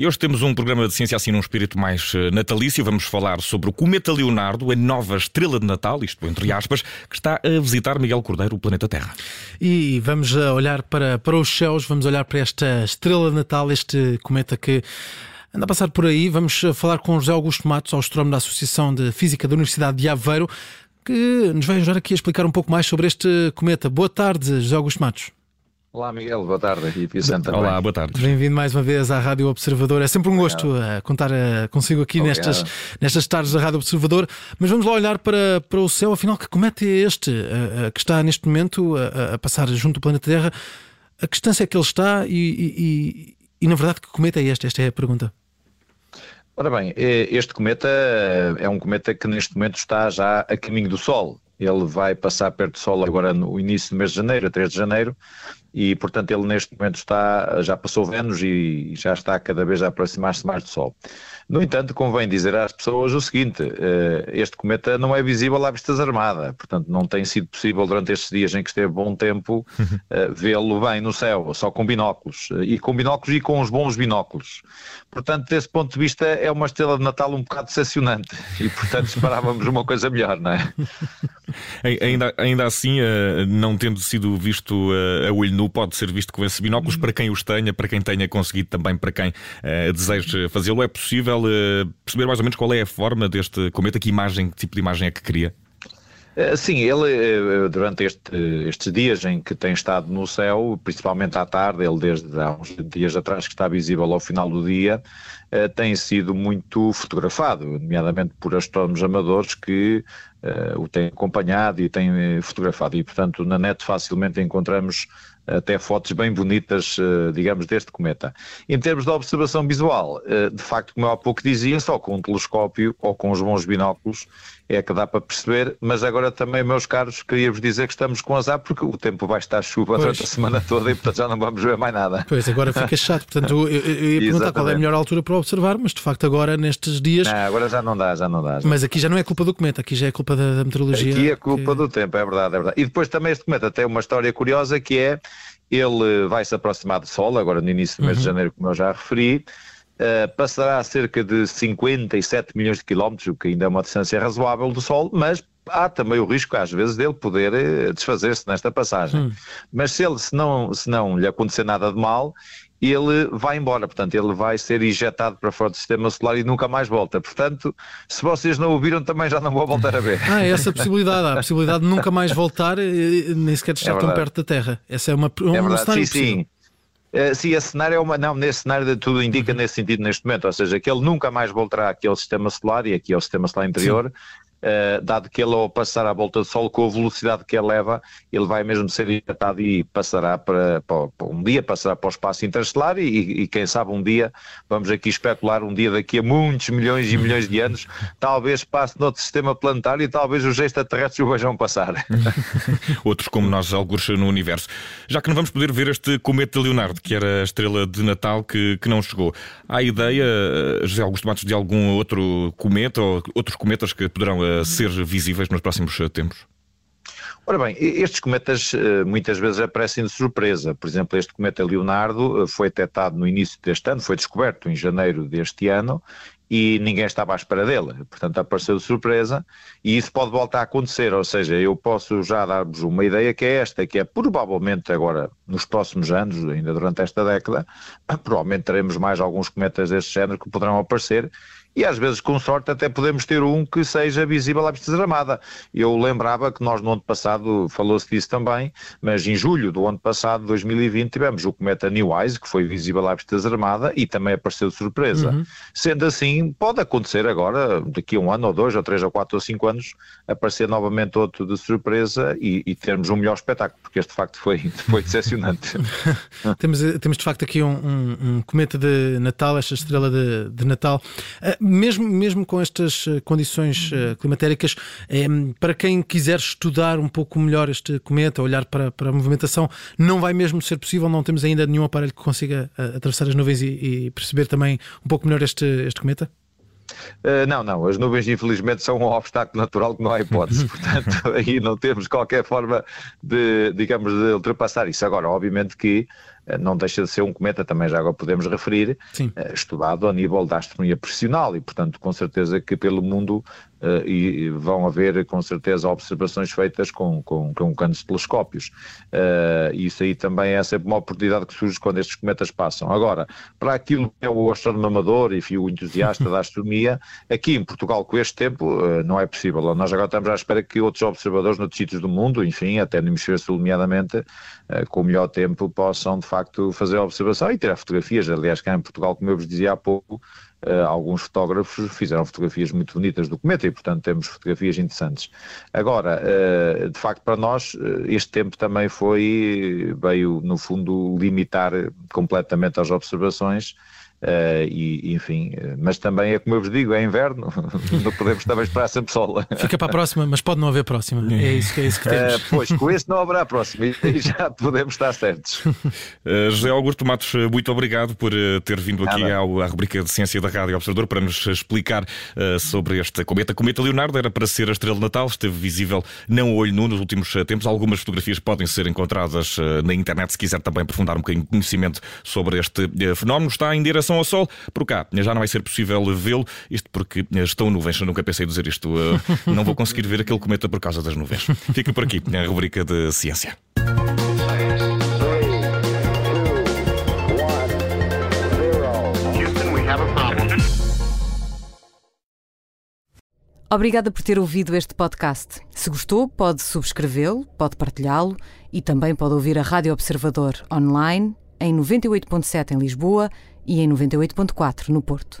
E hoje temos um programa de ciência assim num espírito mais eh, natalício. Vamos falar sobre o cometa Leonardo, a nova estrela de Natal, isto entre aspas, que está a visitar Miguel Cordeiro, o planeta Terra. E vamos olhar para, para os céus, vamos olhar para esta estrela de Natal, este cometa que anda a passar por aí. Vamos falar com José Augusto Matos, astrónomo da Associação de Física da Universidade de Aveiro, que nos vai ajudar aqui a explicar um pouco mais sobre este cometa. Boa tarde, José Augusto Matos. Olá Miguel, boa tarde e Vicente também. Olá, boa tarde. Bem-vindo mais uma vez à Rádio Observador. É sempre um gosto uh, contar uh, consigo aqui nestas, nestas tardes da Rádio Observador. Mas vamos lá olhar para, para o céu, afinal, que cometa é este uh, que está neste momento a passar junto do planeta Terra? A que distância é que ele está e, e, e, e, na verdade, que cometa é este? Esta é a pergunta. Ora bem, este cometa é um cometa que neste momento está já a caminho do Sol. Ele vai passar perto do Sol agora no início do mês de janeiro, a 3 de janeiro, e portanto ele neste momento está, já passou Vênus e já está cada vez a aproximar-se mais do Sol. No entanto, convém dizer às pessoas o seguinte: eh, este cometa não é visível à vista armada, portanto não tem sido possível durante estes dias em que esteve bom tempo eh, vê-lo bem no céu, só com binóculos, e com binóculos e com os bons binóculos. Portanto, desse ponto de vista é uma estrela de Natal um bocado decepcionante e portanto esperávamos uma coisa melhor, não é? Ainda, ainda assim, eh, não tendo sido visto a olho nu, pode ser visto com esses binóculos para quem os tenha, para quem tenha conseguido também, para quem deseja fazê-lo. É possível perceber mais ou menos qual é a forma deste cometa, que imagem, que tipo de imagem é que cria? Eh, sim, ele durante este, estes dias em que tem estado no céu, principalmente à tarde, ele desde há uns dias atrás que está visível ao final do dia, tem sido muito fotografado, nomeadamente por astrónomos amadores que o têm acompanhado e têm fotografado. E, portanto, na net facilmente encontramos até fotos bem bonitas, eh, digamos, deste cometa. Em termos de observação visual, eh, de facto, como eu há pouco dizia, só com um telescópio ou com os bons binóculos é que dá para perceber, mas agora também, meus caros, queria-vos dizer que estamos com azar porque o tempo vai estar chuva pois. durante a semana toda e portanto já não vamos ver mais nada. Pois, agora fica chato, portanto eu, eu ia perguntar qual é a melhor altura para observar, mas de facto agora nestes dias... Não, agora já não dá, já não dá. Já. Mas aqui já não é culpa do cometa, aqui já é culpa da, da meteorologia. Aqui é culpa que... do tempo, é verdade, é verdade. E depois também este cometa tem uma história curiosa que é ele vai se aproximar do Sol, agora no início do mês uhum. de janeiro, como eu já referi, uh, passará a cerca de 57 milhões de quilómetros, o que ainda é uma distância razoável do Sol, mas há também o risco, às vezes, dele poder uh, desfazer-se nesta passagem. Uhum. Mas se, ele, se, não, se não lhe acontecer nada de mal, ele vai embora, portanto, ele vai ser injetado para fora do sistema solar e nunca mais volta. Portanto, se vocês não o viram, também já não vou voltar a ver. Ah, é essa possibilidade, há a possibilidade de nunca mais voltar, nem sequer estar é tão perto da Terra. Essa é uma, um é verdade. sim, possível. sim. Uh, sim, esse cenário é uma. Não, nesse cenário tudo indica nesse sentido neste momento, ou seja, que ele nunca mais voltará aqui ao sistema solar e aqui ao sistema solar interior, sim. Uh, dado que ele ao passar à volta do Sol com a velocidade que ele leva, ele vai mesmo ser injetado e passará para, para, para, um dia passará para o espaço interestelar e, e, quem sabe um dia, vamos aqui especular, um dia daqui a muitos milhões e milhões de anos, talvez passe noutro sistema planetário e talvez os extraterrestres o vejam passar. Outros como nós, alguns no universo. Já que não vamos poder ver este cometa Leonardo, que era a estrela de Natal que, que não chegou, há ideia, eh, José Augusto Matos, de algum outro cometa ou outros cometas que poderão ser visíveis nos próximos eh, tempos? Ora bem, estes cometas eh, muitas vezes aparecem de surpresa. Por exemplo, este cometa Leonardo eh, foi detectado no início deste ano, foi descoberto em janeiro deste ano e ninguém estava à espera dele. Portanto, apareceu de surpresa e isso pode voltar a acontecer. Ou seja, eu posso já dar-vos uma ideia que é esta, que é provavelmente agora, nos próximos anos, ainda durante esta década, provavelmente teremos mais alguns cometas deste género que poderão aparecer e às vezes, com sorte, até podemos ter um que seja visível à vista desarmada. Eu lembrava que nós no ano passado, falou-se disso também, mas em julho do ano passado, 2020, tivemos o cometa Neowise, que foi visível à vista desarmada e também apareceu de surpresa. Uhum. Sendo assim, pode acontecer agora, daqui a um ano ou dois, ou três, ou quatro, ou cinco anos, aparecer novamente outro de surpresa e, e termos um melhor espetáculo, porque este de facto foi, foi decepcionante. temos, temos de facto aqui um, um, um, cometa de Natal, esta estrela de, de Natal. Uh, mesmo, mesmo com estas eh, condições climatéricas, para quem quiser estudar um pouco melhor este cometa, olhar para, para a movimentação, não vai mesmo ser possível, não temos ainda nenhum aparelho que consiga atravessar as nuvens e, e, perceber também um pouco melhor este, este cometa? Uh, não, não, as nuvens infelizmente são um obstáculo natural que não há hipótese, portanto aí não temos qualquer forma de, digamos, de ultrapassar isso. Agora, obviamente que não deixa de ser um cometa, também já agora podemos referir, uh, estudado a nível da astronomia profissional e, portanto, com certeza que pelo mundo Uh, e vão haver com certeza observações feitas com, com, com grandes telescópios. Uh, isso aí também é sempre uma oportunidade que surge quando estes cometas passam. Agora, para aquilo que é o astrónomo amador e o entusiasta da astronomia, aqui em Portugal com este tempo uh, não é possível. Nós agora estamos à espera que outros observadores noutros sítios do mundo, enfim, até no hemisfério sul nomeadamente, com o melhor tempo, possam de facto fazer a observação e tirar fotografias. Aliás, cá em Portugal, como eu vos dizia há pouco, Uh, alguns fotógrafos fizeram fotografias muito bonitas do cometa e, portanto, temos fotografias interessantes. Agora, uh, de facto, para nós, uh, este tempo também foi, veio, no fundo, limitar completamente as observações Uh, e, enfim, uh, mas também é como eu vos digo, é inverno, não podemos também esperar sempre sol. Fica para a próxima, mas pode não haver próxima. É isso, é isso que temos. Uh, pois, com esse não haverá próxima e já podemos estar certos. José Augusto Matos, muito obrigado por ter vindo aqui ao, à rubrica de Ciência da Rádio Observador para nos explicar sobre este cometa. Cometa Leonardo era para ser a estrela de Natal, esteve visível não olho nu nos últimos tempos. Algumas fotografias podem ser encontradas na internet se quiser também aprofundar um bocadinho de conhecimento sobre este fenómeno. Está em direção relação ao Sol, por cá já não vai ser possível vê-lo, isto porque estão nuvens. Eu nunca pensei dizer isto. Eh, não vou conseguir ver aquele cometa por causa das nuvens. Fica por aqui a rubrica de ciência. Obrigada por ter ouvido este podcast. Se gostou, pode subscrevê-lo, pode partilhá-lo e também pode ouvir a Rádio Observador online em 98.7 em Lisboa e em 98.4 no Porto.